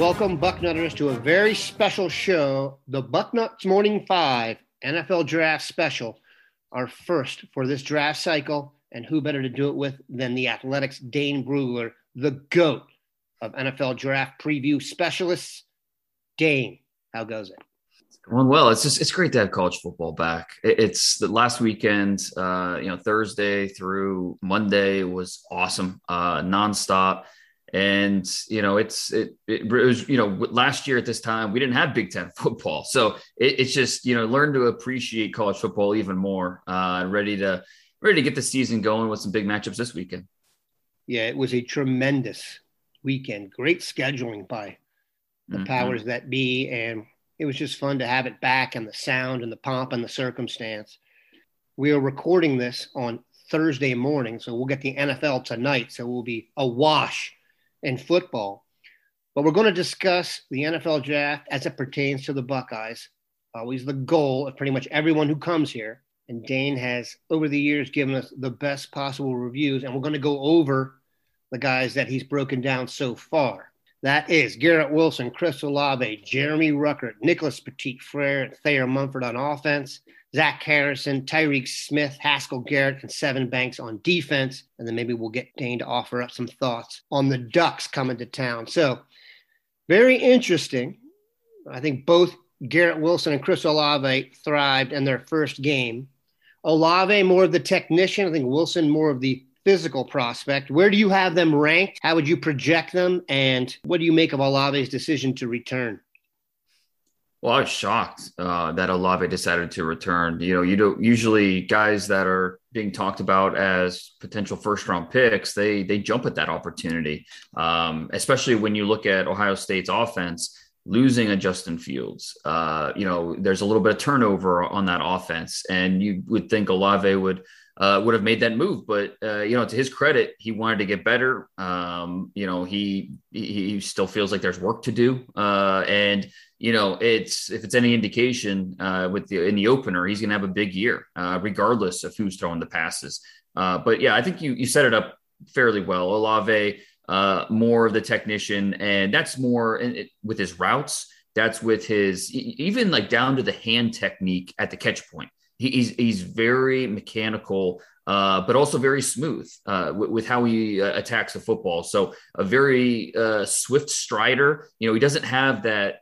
Welcome, Bucknutters, to a very special show, the Bucknuts Morning Five NFL Draft Special, our first for this draft cycle. And who better to do it with than the Athletic's Dane Brugler, the GOAT of NFL Draft Preview Specialists. Dane, how goes it? Going well. It's just it's great to have college football back. It's the last weekend, uh, you know, Thursday through Monday was awesome, uh, nonstop and you know it's it, it, was you know last year at this time we didn't have big ten football. So it, it's just you know learn to appreciate college football even more uh ready to ready to get the season going with some big matchups this weekend. Yeah it was a tremendous weekend. Great scheduling by the mm-hmm. powers that be and it was just fun to have it back and the sound and the pomp and the circumstance. We are recording this on thursday morning so we'll get the nfl tonight so we'll be awash and football. But we're going to discuss the NFL draft as it pertains to the Buckeyes. Always the goal of pretty much everyone who comes here. And Dane has, over the years, given us the best possible reviews. And we're going to go over the guys that he's broken down so far. That is Garrett Wilson, Chris Olave, Jeremy Ruckert, Nicholas Petit Frere, and Thayer Munford on offense. Zach Harrison, Tyreke Smith, Haskell Garrett, and Seven Banks on defense. And then maybe we'll get Dane to offer up some thoughts on the Ducks coming to town. So, very interesting. I think both Garrett Wilson and Chris Olave thrived in their first game. Olave, more of the technician. I think Wilson, more of the physical prospect. Where do you have them ranked? How would you project them? And what do you make of Olave's decision to return? Well, I was shocked uh, that Olave decided to return. You know, you don't usually guys that are being talked about as potential first round picks, they they jump at that opportunity, um, especially when you look at Ohio State's offense losing a Justin Fields. Uh, you know, there's a little bit of turnover on that offense, and you would think Olave would uh, would have made that move. But uh, you know, to his credit, he wanted to get better. Um, you know, he he still feels like there's work to do, uh, and you know, it's if it's any indication uh, with the in the opener, he's going to have a big year, uh, regardless of who's throwing the passes. Uh, but yeah, I think you you set it up fairly well. Olave, uh, more of the technician, and that's more it, with his routes. That's with his even like down to the hand technique at the catch point. he's he's very mechanical uh, but also very smooth uh, with, with, how he attacks the football. So a very uh, swift strider. You know, he doesn't have that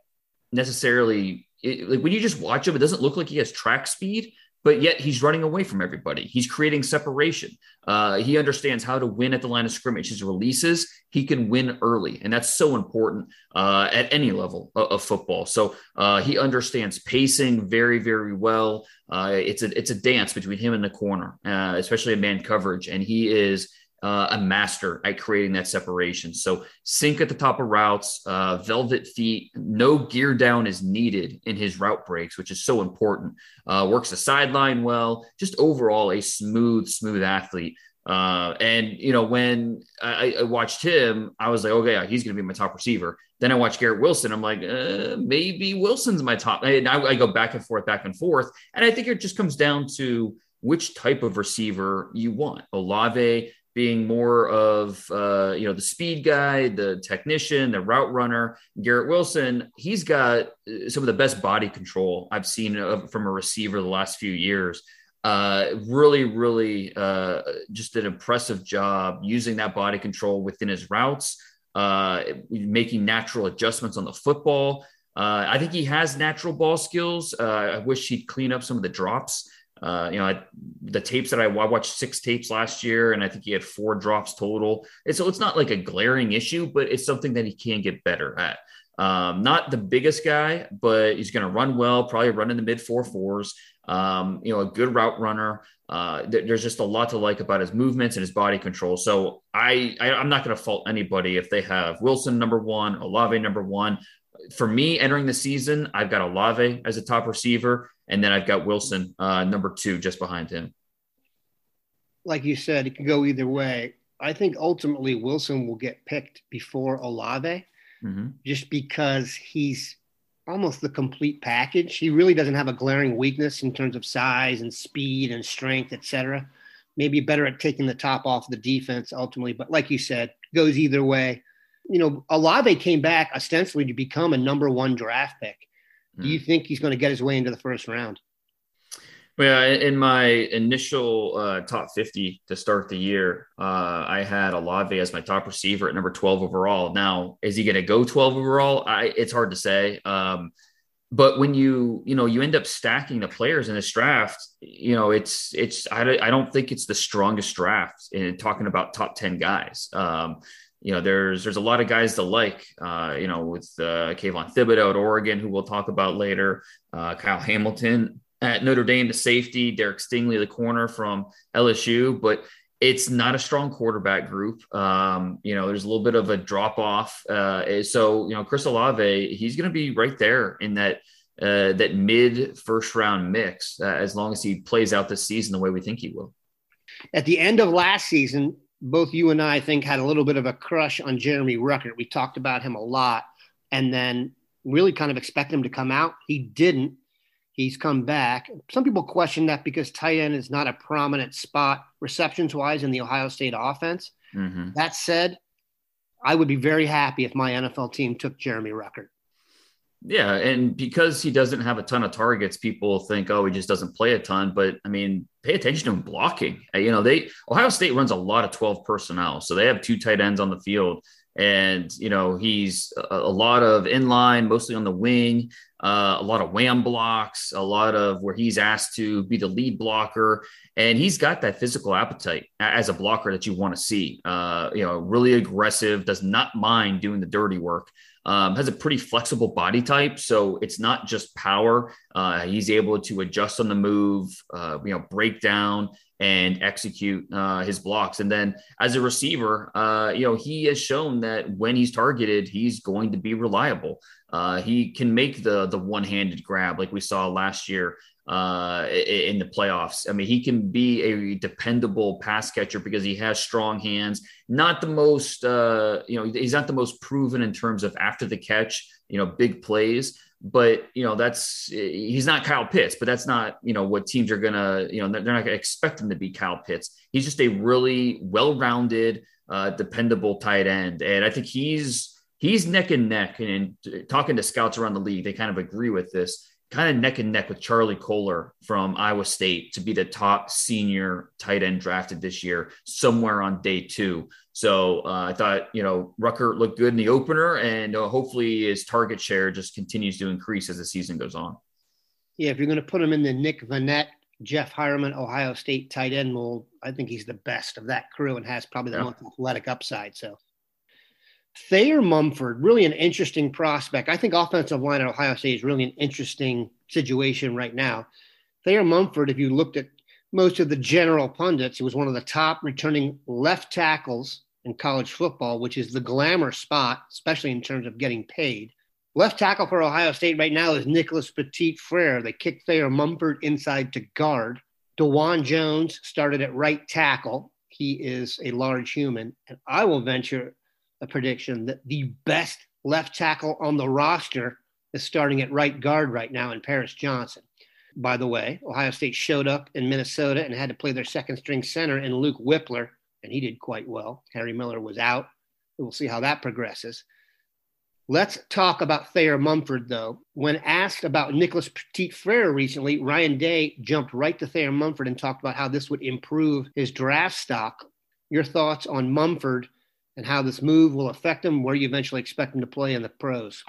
necessarily it, like when you just watch him, it doesn't look like he has track speed, but yet he's running away from everybody. He's creating separation. Uh, he understands how to win at the line of scrimmage. His releases, he can win early, and that's so important uh, at any level of, of football. So uh, he understands pacing very, very well. Uh, it's a it's a dance between him and the corner, uh, especially in man coverage, and he is uh, a master at creating that separation. So sink at the top of routes, uh, velvet feet, no gear down is needed in his route breaks, which is so important. Uh, works the sideline well, just overall a smooth, smooth athlete. Uh, and you know, when I, I, watched him, I was like, okay, he's going to be my top receiver. Then I watched Garrett Wilson. I'm like, uh, maybe Wilson's my top. And I, I go back and forth, back and forth. And I think it just comes down to which type of receiver you want. Olave being more of uh, you know the speed guy, the technician, the route runner. Garrett Wilson, he's got uh, some of the best body control I've seen from a receiver the last few years. Uh, really, really, uh, just an impressive job using that body control within his routes. uh, making natural adjustments on the football. Uh, I think he has natural ball skills. Uh, I wish he'd clean up some of the drops. Uh, you know, I, the tapes that I, I, watched six tapes last year, and I think he had four drops total. And so it's not like a glaring issue, but it's something that he can get better at. Um, not the biggest guy, but he's going to run well, probably run in the mid four fours. Um, you know, a good route runner. Uh, th- there's just a lot to like about his movements and his body control. So I, I am not going to fault anybody if they have Wilson number one, Olave number one. For me, entering the season, I've got Olave as a top receiver, and then I've got Wilson uh, number two just behind him. Like you said, it could go either way. I think ultimately Wilson will get picked before Olave, mm-hmm. just because he's almost the complete package. He really doesn't have a glaring weakness in terms of size and speed and strength, etc. Maybe better at taking the top off the defense ultimately, but like you said, goes either way. You know, Olave came back ostensibly to become a number one draft pick. Do you hmm. think he's going to get his way into the first round? Well, in my initial uh, top 50 to start the year, uh, I had Olave as my top receiver at number 12 overall. Now, is he going to go 12 overall? I, it's hard to say. Um, but when you, you know, you end up stacking the players in this draft, you know, it's, it's, I, I don't think it's the strongest draft in talking about top 10 guys. Um, you know, there's there's a lot of guys to like, uh, you know, with uh, Kayvon Thibodeaux at Oregon, who we'll talk about later, uh, Kyle Hamilton, at Notre Dame to safety, Derek Stingley, the corner from LSU, but it's not a strong quarterback group. Um, you know, there's a little bit of a drop off. Uh, so, you know, Chris Olave, he's going to be right there in that uh, that mid first round mix uh, as long as he plays out this season the way we think he will. At the end of last season, both you and I, I think had a little bit of a crush on Jeremy Ruckert. We talked about him a lot, and then really kind of expect him to come out. He didn't. He's come back. Some people question that because tight end is not a prominent spot receptions wise in the Ohio State offense. Mm-hmm. That said, I would be very happy if my NFL team took Jeremy Ruckert. Yeah, and because he doesn't have a ton of targets, people think, oh, he just doesn't play a ton. But I mean, pay attention to him blocking. Uh, you know, they Ohio State runs a lot of 12 personnel, so they have two tight ends on the field and you know he's a, a, lot of inline mostly on the wing uh, a lot of wham blocks a lot of where he's asked to be the lead blocker and he's got that physical appetite as a blocker that you want to see uh, you know really aggressive does not mind doing the dirty work um, has a pretty flexible body type so it's not just power uh, he's able to adjust on the move uh, you know break down and execute uh, his blocks. And then as a receiver, uh, you know, he has shown that when he's targeted, he's going to be reliable. Uh, he can make the the one handed grab like we saw last year uh, in the playoffs. I mean, he can be a dependable pass catcher because he has strong hands. Not the most, uh, you know, he's not the most proven in terms of after the catch, you know, big plays but you know that's he's not Kyle Pitts, but that's not you know what teams are gonna you know they're not gonna expect him to be Kyle Pitts. He's just a really well-rounded, uh, dependable tight end, and I think he's he's neck and neck. And, and talking to scouts around the league, they kind of agree with this kind of neck and neck with Charlie Kolar from Iowa State to be the top senior tight end drafted this year, somewhere on day two. So uh, I thought, you know, Ruckert looked good in the opener, and uh, hopefully his target share just continues to increase as the season goes on. Yeah, if you're going to put him in the Nick Vannett, Jeff Heuerman, Ohio State tight end mold, I think he's the best of that crew and has probably the yeah. most athletic upside. So Thayer Munford, really an interesting prospect. I think offensive line at Ohio State is really an interesting situation right now. Thayer Munford, if you looked at most of the general pundits, he was one of the top returning left tackles in college football, which is the glamour spot, especially in terms of getting paid. Left tackle for Ohio State right now is Nicholas Petit Frere. They kicked Thayer Munford inside to guard. Dawand Jones started at right tackle. He is a large human. And I will venture a prediction that the best left tackle on the roster is starting at right guard right now in Paris Johnson. By the way, Ohio State showed up in Minnesota and had to play their second string center in Luke Wypler, and he did quite well. Harry Miller was out. We'll see how that progresses. Let's talk about Thayer Munford, though. When asked about Nicholas Petit Frere recently, Ryan Day jumped right to Thayer Munford and talked about how this would improve his draft stock. Your thoughts on Munford and how this move will affect him, where you eventually expect him to play in the pros.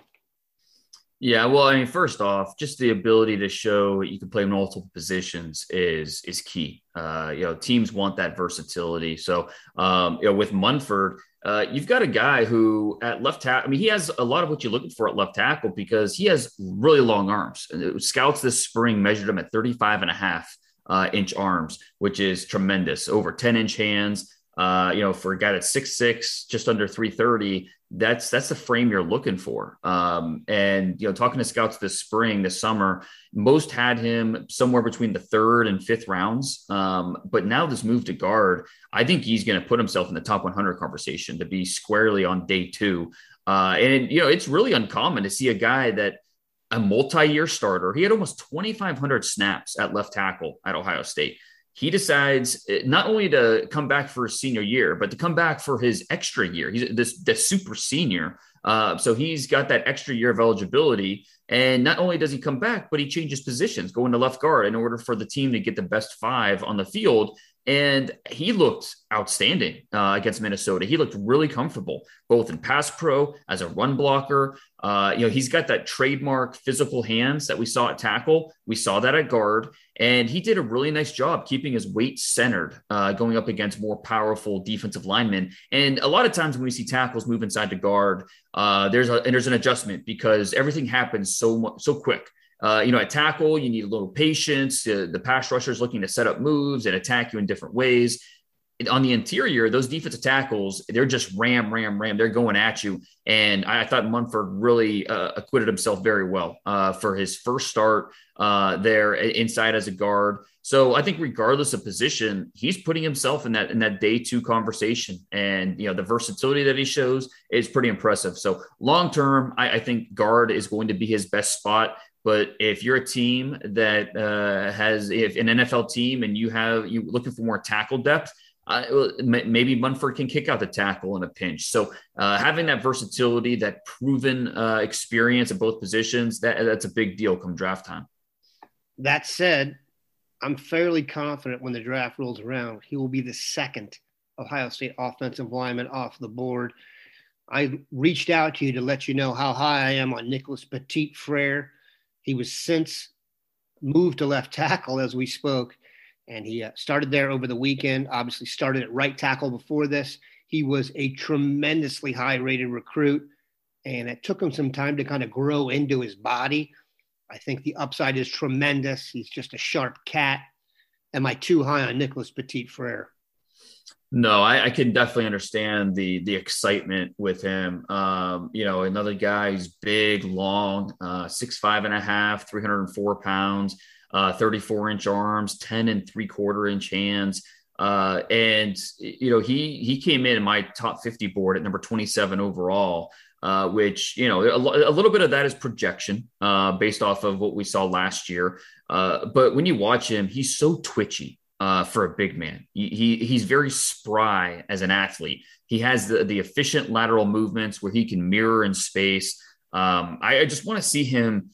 Yeah, well, I mean, first off, just the ability to show you can play multiple positions is is key. Uh, you know, teams want that versatility. So, um, you know, with Munford, uh, you've got a guy who at left tackle, I mean, he has a lot of what you're looking for at left tackle because he has really long arms. Scouts this spring measured him at 35 and a half uh, inch arms, which is tremendous. Over 10 inch hands, uh, you know, for a guy that's six six, just under 330, that's that's the frame you're looking for. Um, and you know, talking to scouts this spring, this summer, most had him somewhere between the third and fifth rounds. Um, but now this move to guard, I think he's going to put himself in the top 100 conversation to be squarely on day two. Uh, and you know, it's really uncommon to see a guy that a multi-year starter. He had almost 2,500 snaps at left tackle at Ohio State he decides eh, not only to come back for his senior year, but to come back for his extra year. He's this the super senior, uh, so he's got that extra year of eligibility. And not only does he come back, but he changes positions, going to left guard in order for the team to get the best five on the field. And he looked outstanding uh, against Minnesota. He looked really comfortable, both in pass pro as a run blocker. Uh, you know, he's got that trademark physical hands that we saw at tackle. We saw that at guard, and he did a really nice job keeping his weight centered, uh, going up against more powerful defensive linemen. And a lot of times when we see tackles move inside the guard, uh, there's a and there's an adjustment because everything happens so so quick. Uh, you know, at tackle, you need a little patience. Uh, the pass rusher is looking to set up moves and attack you in different ways. On the interior, those defensive tackles, they're just ram, ram, ram. They're going at you. And I, I thought Munford really uh, acquitted himself very well uh, for his first start uh, there inside as a guard. So I think regardless of position, he's putting himself in that in that day two conversation, and you know the versatility that he shows is pretty impressive. So long term, I, I think guard is going to be his best spot. But if you're a team that uh, has, if an NFL team and you have you looking for more tackle depth, uh, maybe Munford can kick out the tackle in a pinch. So uh, having that versatility, that proven uh, experience at both positions, that that's a big deal come draft time. That said, I'm fairly confident when the draft rolls around, he will be the second Ohio State offensive lineman off the board. I reached out to you to let you know how high I am on Nicholas Petit Frere. He was since moved to left tackle as we spoke, and he uh, started there over the weekend. Obviously, started at right tackle before this. He was a tremendously high rated recruit, and it took him some time to kind of grow into his body. I think the upside is tremendous. He's just a sharp cat. Am I too high on Nicholas Petit Frere? No, I, I, can definitely understand the the excitement with him. Um, you know, another guy who's big, long, uh, six five and a half, 304 pounds, uh, 34 inch arms, 10 and three quarter inch hands. Uh, and you know, he he came in my top 50 board at number 27 overall. Uh, which you know a, a, little bit of that is projection uh, based off of what we saw last year. Uh, but when you watch him, he's so twitchy uh, for a big man. He, he, he's very spry as an athlete. He has the, the efficient lateral movements where he can mirror in space. Um, I, I, just want to see him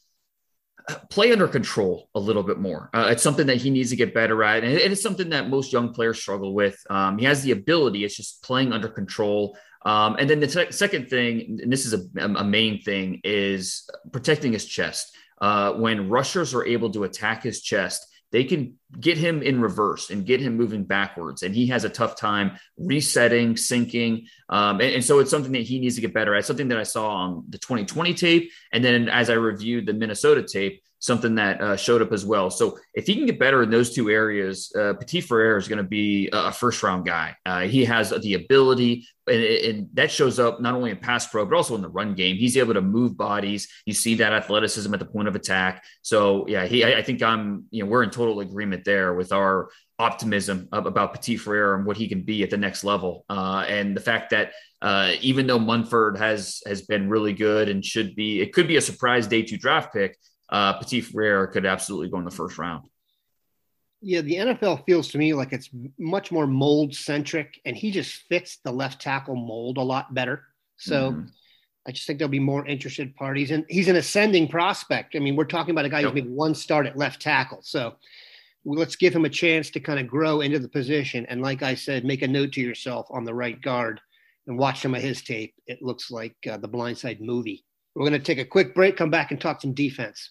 play under control a little bit more. Uh, it's something that he needs to get better at, and it is something that most young players struggle with. Um, he has the ability; it's just playing under control. Um, and then the te- second thing, and this is a, a main thing, is protecting his chest. Uh, when rushers are able to attack his chest, they can get him in reverse and get him moving backwards. And he has a tough time resetting, sinking. Um, and, and, so it's something that he needs to get better at, something that I saw on the 2020 tape. And then as I reviewed the Minnesota tape, something that uh, showed up as well. So if he can get better in those two areas, uh, Petit Frere is going to be a first round guy. Uh, he has the ability, and, and, that shows up not only in pass pro, but also in the run game. He's able to move bodies. You see that athleticism at the point of attack. So yeah, he, I, I think I'm, you know, we're in total agreement there with our optimism about Petit Frere and what he can be at the next level. Uh, and the fact that uh, even though Munford has has been really good and should be, it could be a surprise day two draft pick uh, Petit Frere could absolutely go in the first round. Yeah, the NFL feels to me like it's much more mold centric, and he just fits the left tackle mold a lot better. So mm-hmm. I just think there'll be more interested parties, and he's an ascending prospect. I mean, we're talking about a guy yep. who's made one start at left tackle, so let's give him a chance to kind of grow into the position. And like I said, make a note to yourself on the right guard. and watch some of his tape. It looks like uh, the Blindside movie. We're going to take a quick break, come back and talk some defense.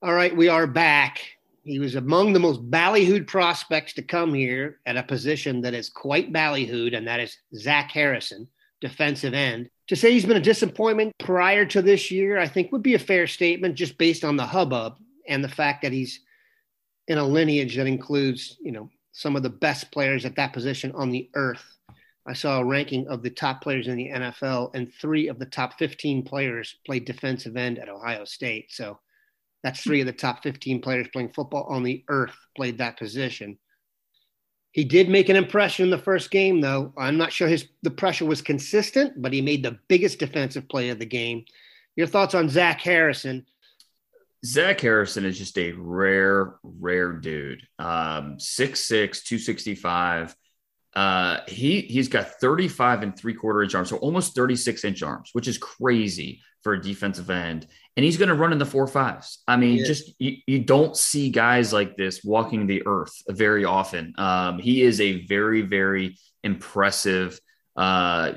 All right, we are back. He was among the most ballyhooed prospects to come here at a position that is quite ballyhooed, and that is Zach Harrison, defensive end. To say he's been a disappointment prior to this year, I think would be a fair statement just based on the hubbub and the fact that he's in a lineage that includes, you know, some of the best players at that position on the earth. I saw a ranking of the top players in the NFL, and three of the top 15 players played defensive end at Ohio State. So that's three of the top 15 players playing football on the earth played that position. He did make an impression in the first game, though. I'm not sure his the pressure was consistent, but he made the biggest defensive play of the game. Your thoughts on Zach Harrison? Zach Harrison is just a rare, rare dude. Um, 6'6, 265. Uh, he he's got 35 and three quarter inch arms, so almost 36 inch arms, which is crazy for a defensive end. And he's going to run in the four fives. I mean, yeah. just you, you, don't see guys like this walking the earth very often. Um, he is a very, very impressive uh,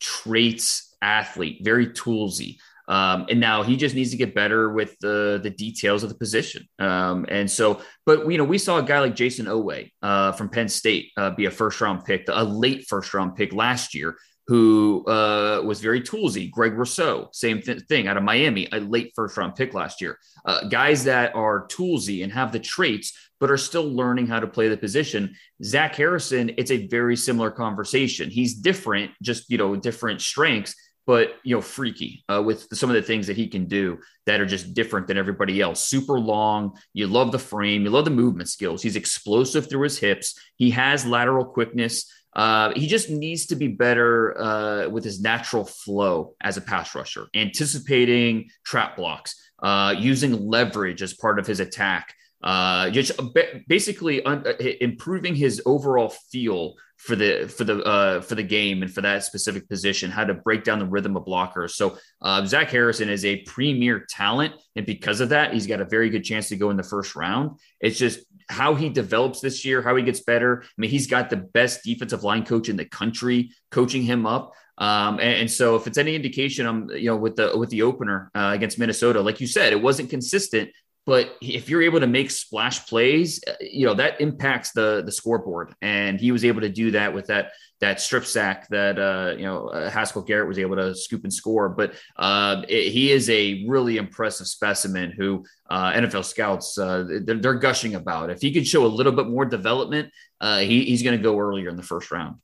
traits athlete, very toolsy. Um, and now he just needs to get better with the the details of the position. Um, and so, but you know, we saw a guy like Jayson Oweh uh, from Penn State uh, be a first round pick, a late first round pick last year, who uh, was very toolsy. Greg Rousseau, same th- thing out of Miami, a late first round pick last year. Uh, guys that are toolsy and have the traits, but are still learning how to play the position. Zach Harrison, it's a very similar conversation. He's different, just you know, different strengths, but you know, freaky uh, with some of the things that he can do that are just different than everybody else. Super long. You love the frame. You love the movement skills. He's explosive through his hips. He has lateral quickness. Uh, he just needs to be better uh, with his natural flow as a pass rusher, anticipating trap blocks, uh, using leverage as part of his attack, uh, just basically un- uh, improving his overall feel for the for the for the game and for that specific position, how to break down the rhythm of blockers. So Zach Harrison is a premier talent, and because of that, he's got a very good chance to go in the first round. It's just how he develops this year, how he gets better. I mean, he's got the best defensive line coach in the country coaching him up. Um, and, and, so, if it's any indication, I'm you know with the with the opener uh, against Minnesota, like you said, it wasn't consistent. But if you're able to make splash plays, uh, you know that impacts the the scoreboard, and he was able to do that with that that strip sack that uh, you know uh, Haskell Garrett was able to scoop and score. But uh, it, he is a really impressive specimen who uh, NFL scouts uh, they're, they're, gushing about. If he could show a little bit more development, he, he's going to go earlier in the first round.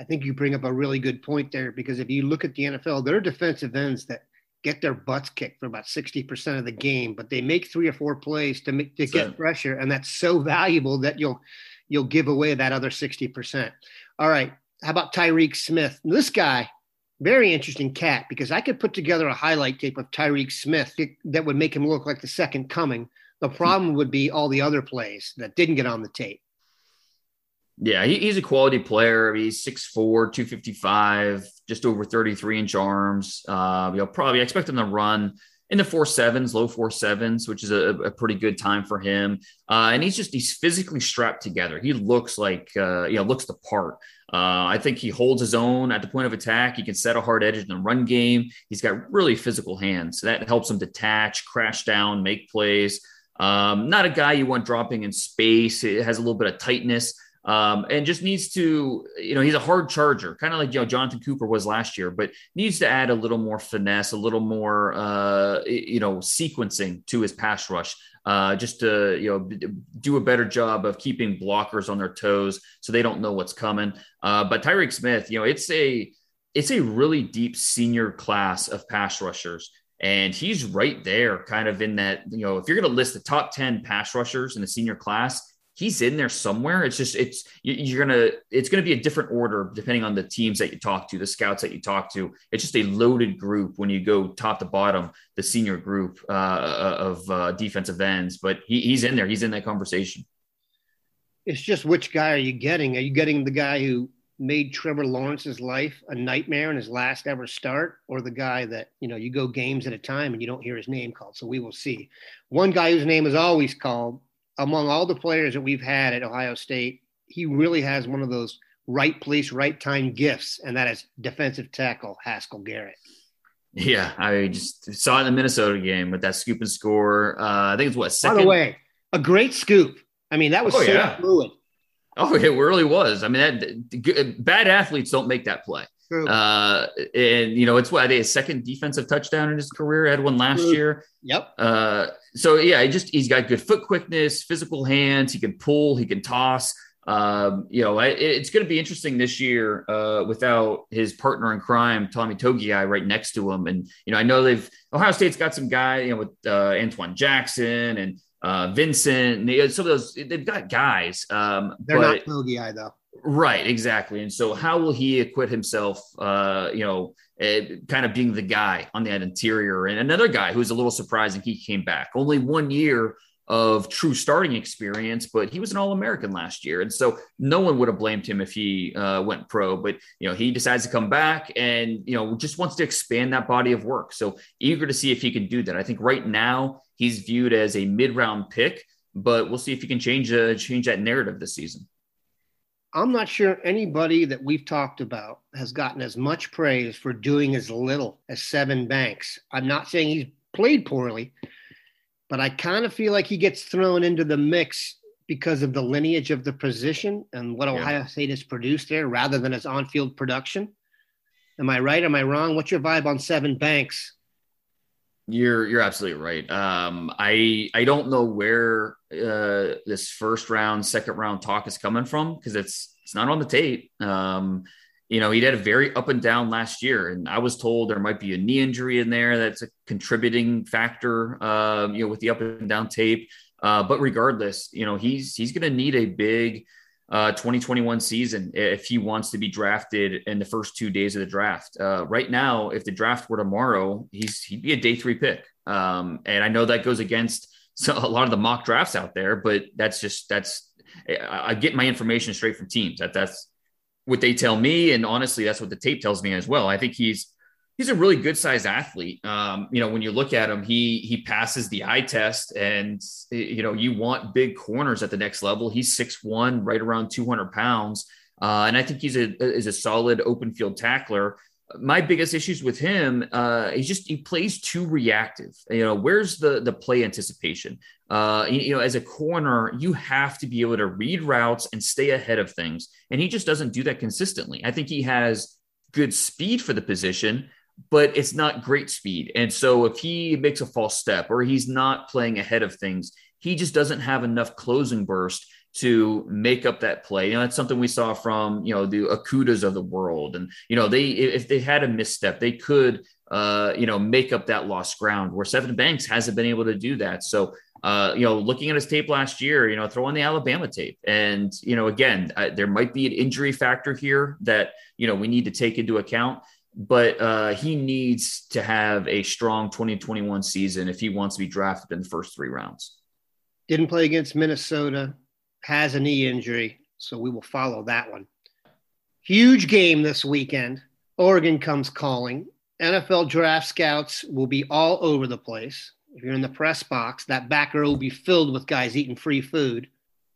I think you bring up a really good point there because if you look at the NFL, there are defensive ends that get their butts kicked for about 60% of the game, but they make three or four plays to make to get pressure. And that's so valuable that you'll you'll give away that other 60%. All right. How about Tyreke Smith? This guy, very interesting cat because I could put together a highlight tape of Tyreke Smith that would make him look like the second coming. The problem would be all the other plays that didn't get on the tape. Yeah, he, he's a quality player. He's 6'4, 255, just over 33 inch arms. Uh, you know, probably expect him to run in the four sevens, low four sevens, which is a, a pretty good time for him. Uh, and he's just he's physically strapped together. He looks like uh, you know looks the part. Uh, I think he holds his own at the point of attack. He can set a hard edge in the run game. He's got really physical hands. So that helps him detach, crash down, make plays. Um, not a guy you want dropping in space. It has a little bit of tightness um, and just needs to, you know, he's a hard charger, kind of like you know Jonathan Cooper was last year, but needs to add a little more finesse, a little more, uh, you know, sequencing to his pass rush, uh, just to you know do a better job of keeping blockers on their toes so they don't know what's coming. Uh, but Tyreke Smith, you know, it's a it's a really deep senior class of pass rushers. And he's right there, kind of in that, you know, if you're going to list the top 10 pass rushers in the senior class, he's in there somewhere. It's just it's you're gonna it's gonna be a different order depending on the teams that you talk to, the scouts that you talk to. It's just a loaded group when you go top to bottom, the senior group uh, uh, of uh, defensive ends. But he, he's in there. He's in that conversation. It's just which guy are you getting? Are you getting the guy who made Trevor Lawrence's life a nightmare in his last ever start, or the guy that you know you go games at a time and you don't hear his name called? So we will see. One guy whose name is always called among all the players that we've had at Ohio State, he really has one of those right place, right time gifts, and that is defensive tackle Haskell Garrett. Yeah, I just saw it in the Minnesota game with that scoop and score. Uh, I think it's what second. By the way, a great scoop. I mean, that was oh, so yeah. fluid. Oh, it really was. I mean, that bad athletes don't make that play. Uh, and you know, it's what a second defensive touchdown in his career. Had one last True. year. Yep. Uh, so yeah, he just he's got good foot quickness, physical hands. He can pull, he can toss. Um, you know, it, it's going to be interesting this year uh, without his partner in crime, Tommy Togiai, right next to him. And you know, I know they've Ohio State's got some guy, you know, with uh, Antwuan Jackson and uh, Vincent. And some of those they've got guys. Um, They're but, not Togiai though. Right, exactly. And so, how will he acquit himself? Uh, you know, uh, kind of being the guy on that interior, and another guy who's a little surprising. He came back only one year of true starting experience, but he was an All American last year, and so no one would have blamed him if he uh, went pro. But you know, he decides to come back, and you know, just wants to expand that body of work. So eager to see if he can do that. I think right now he's viewed as a mid round pick, but we'll see if he can change uh, change that narrative this season. I'm not sure anybody that we've talked about has gotten as much praise for doing as little as Seven Banks. I'm not saying he's played poorly, but I kind of feel like he gets thrown into the mix because of the lineage of the position and what yeah. Ohio State has produced there rather than his on field production. Am I right? Am I wrong? What's your vibe on Seven Banks? You're you're absolutely right. Um, I I don't know where uh, this first round, second round talk is coming from because it's it's not on the tape. Um, you know, he had a very up and down last year, and I was told there might be a knee injury in there that's a contributing factor. Uh, you know, with the up and down tape. Uh, but regardless, you know, he's he's going to need a big uh, 2021 season if he wants to be drafted in the first two days of the draft. Uh, right now, if the draft were tomorrow, he's he'd be a day three pick. Um, and I know that goes against so a lot of the mock drafts out there, but that's just that's I get my information straight from teams. That that's what they tell me, and honestly, that's what the tape tells me as well. I think he's he's a really good sized athlete. Um, you know, when you look at him, he he passes the eye test, and you know you want big corners at the next level. He's six one, right around two hundred pounds, uh, and I think he's a is a solid open field tackler. My biggest issues with him, uh, just he plays too reactive. You know, where's the the play anticipation? Uh, you, you know, as a corner, you have to be able to read routes and stay ahead of things, and he just doesn't do that consistently. I think he has good speed for the position, but it's not great speed. And so if he makes a false step or he's not playing ahead of things, he just doesn't have enough closing burst to make up that play. You know, that's something we saw from, you know, the Okudahs of the world. And, you know, they, if they had a misstep, they could, uh, you know, make up that lost ground where Seven Banks hasn't been able to do that. So, uh, you know, looking at his tape last year, you know, throw on the Alabama tape. And, you know, again, uh, there might be an injury factor here that, you know, we need to take into account but uh, he needs to have a strong 2021 season if he wants to be drafted in the first three rounds. Didn't play against Minnesota, has a knee injury, so we will follow that one. Huge game this weekend. Oregon comes calling. NFL draft scouts will be all over the place. If you're in the press box, that back row will be filled with guys eating free food.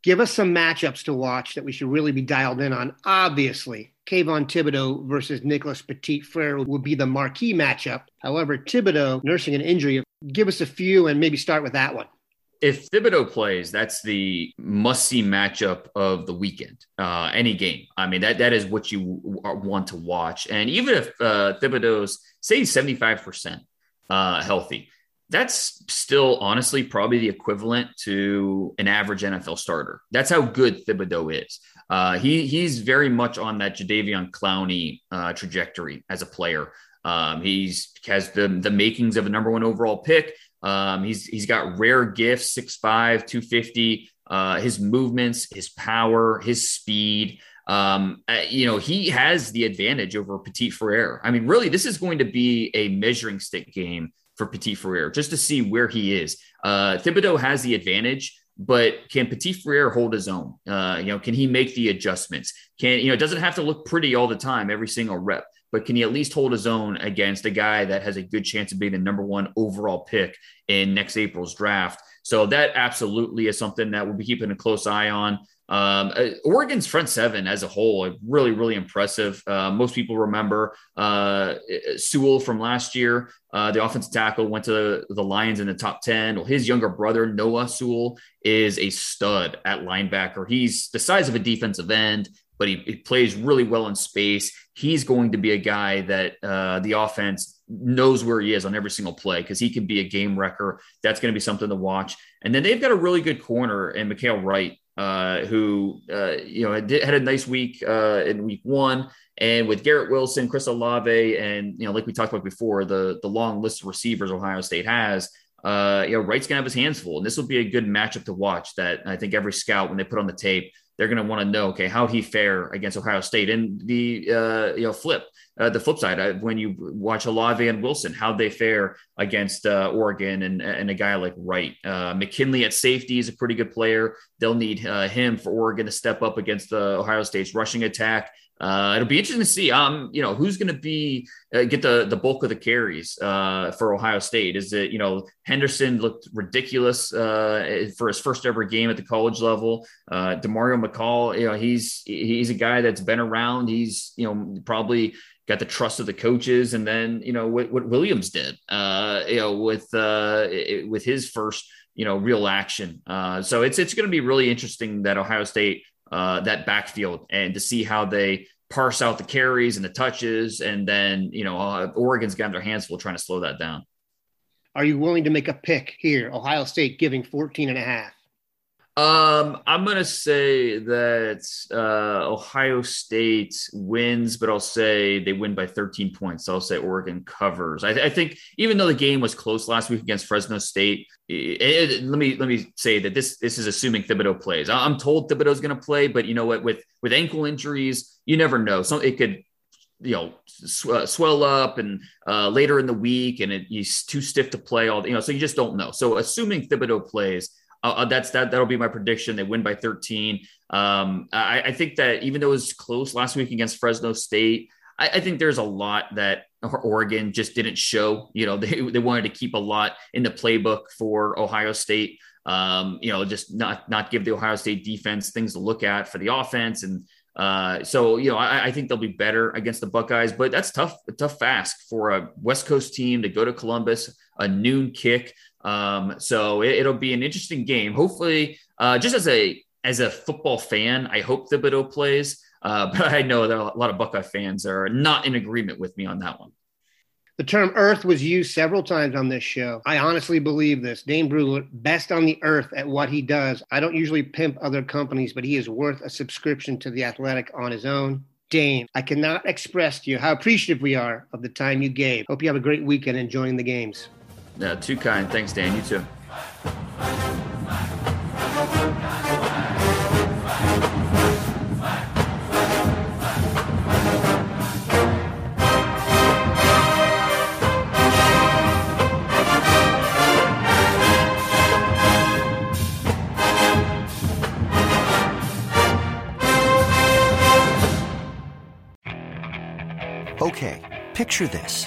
Give us some matchups to watch that we should really be dialed in on. Obviously, Kayvon Thibodeaux versus Nicholas Petit Frere would be the marquee matchup. However, Thibodeaux nursing an injury. Give us a few and maybe start with that one. If Thibodeaux plays, that's the must-see matchup of the weekend. Uh, any game. I mean, that that is what you want to watch. And even if uh, Thibodeaux's say seventy-five percent uh, healthy, that's still honestly probably the equivalent to an average NFL starter. That's how good Thibodeaux is. Uh, he he's very much on that Jadeveon Clowney uh, trajectory as a player. Um, he's has the the makings of a number one overall pick. Um, he's he's got rare gifts, 6'5", 250. uh, his movements, his power, his speed. Um, uh, you know, he has the advantage over Petit Frere. I mean, really, this is going to be a measuring stick game for Petit Frere just to see where he is. Uh, Thibodeaux has the advantage, but can Petit Frere hold his own? Uh, you know, can he make the adjustments? Can you know? It doesn't have to look pretty all the time, every single rep, but can he at least hold his own against a guy that has a good chance of being the number one overall pick in next April's draft? So that absolutely is something that we'll be keeping a close eye on. Um, uh, Oregon's front seven as a whole, really, really impressive. Uh, most people remember uh, Sewell from last year. Uh, the offensive tackle went to the Lions in the top 10. Well, his younger brother, Noah Sewell, is a stud at linebacker. He's the size of a defensive end, but he, he plays really well in space. He's going to be a guy that uh, the offense knows where he is on every single play because he can be a game wrecker. That's going to be something to watch. And then they've got a really good corner in Mykael Wright uh, who uh, you know had, had, a nice week uh, in week one, and with Garrett Wilson, Chris Olave, and you know like we talked about before, the the long list of receivers Ohio State has. Uh, you know, Wright's gonna have his hands full, and this will be a good matchup to watch. That I think every scout, when they put on the tape, they're going to want to know, okay, how he fare against Ohio State, and the uh, you know flip, uh, the flip side uh, when you watch Olave and Wilson, how they fare against uh, Oregon and and a guy like Wright, uh, McKinley at safety is a pretty good player. They'll need him for Oregon to step up against the Ohio State's rushing attack. Uh, it'll be interesting to see, um, you know, who's going to be uh, get the the bulk of the carries uh, for Ohio State. Is it, you know, Henderson looked ridiculous uh, for his first ever game at the college level. Uh, Demario McCall, you know, he's he's a guy that's been around. He's you know probably got the trust of the coaches, and then you know what, what Williams did, uh, you know, with with his first you know real action. So it's it's going to be really interesting that Ohio State uh, that backfield and to see how they parse out the carries and the touches. And then, you know, uh, Oregon's got their hands full trying to slow that down. Are you willing to make a pick here? Ohio State giving 14 and a half. Um, I'm gonna say that uh, Ohio State wins, but I'll say they win by 13 points. I'll say Oregon covers. I, I, think even though the game was close last week against Fresno State, it, it, let me let me say that this this is assuming Thibodeaux plays. I'm told Thibodeaux's going to play, but you know what? With with ankle injuries, you never know. So it could you know sw- uh, swell up and uh, later in the week, and it, he's too stiff to play. All you know, so you just don't know. So assuming Thibodeaux plays. That's that. That'll be my prediction. They win by 13. Um, I, I, think that even though it was close last week against Fresno State, I, I, think there's a lot that Oregon just didn't show. You know, they they wanted to keep a lot in the playbook for Ohio State. Um, you know, just not not give the Ohio State defense things to look at for the offense and. Uh, so you know, I, I, think they'll be better against the Buckeyes, but that's tough, tough ask for a West Coast team to go to Columbus, a noon kick. Um, so it, will be an interesting game. Hopefully, uh, just as a as a football fan, I hope Thibodeaux plays. Uh, but I know are a lot of Buckeye fans are not in agreement with me on that one. The term earth was used several times on this show. I honestly believe this. Dane Brugler, best on the earth at what he does. I don't usually pimp other companies, but he is worth a subscription to The Athletic on his own. Dane, I cannot express to you how appreciative we are of the time you gave. Hope you have a great weekend enjoying the games. Yeah, too kind. Thanks, Dan. You too. Okay, picture this.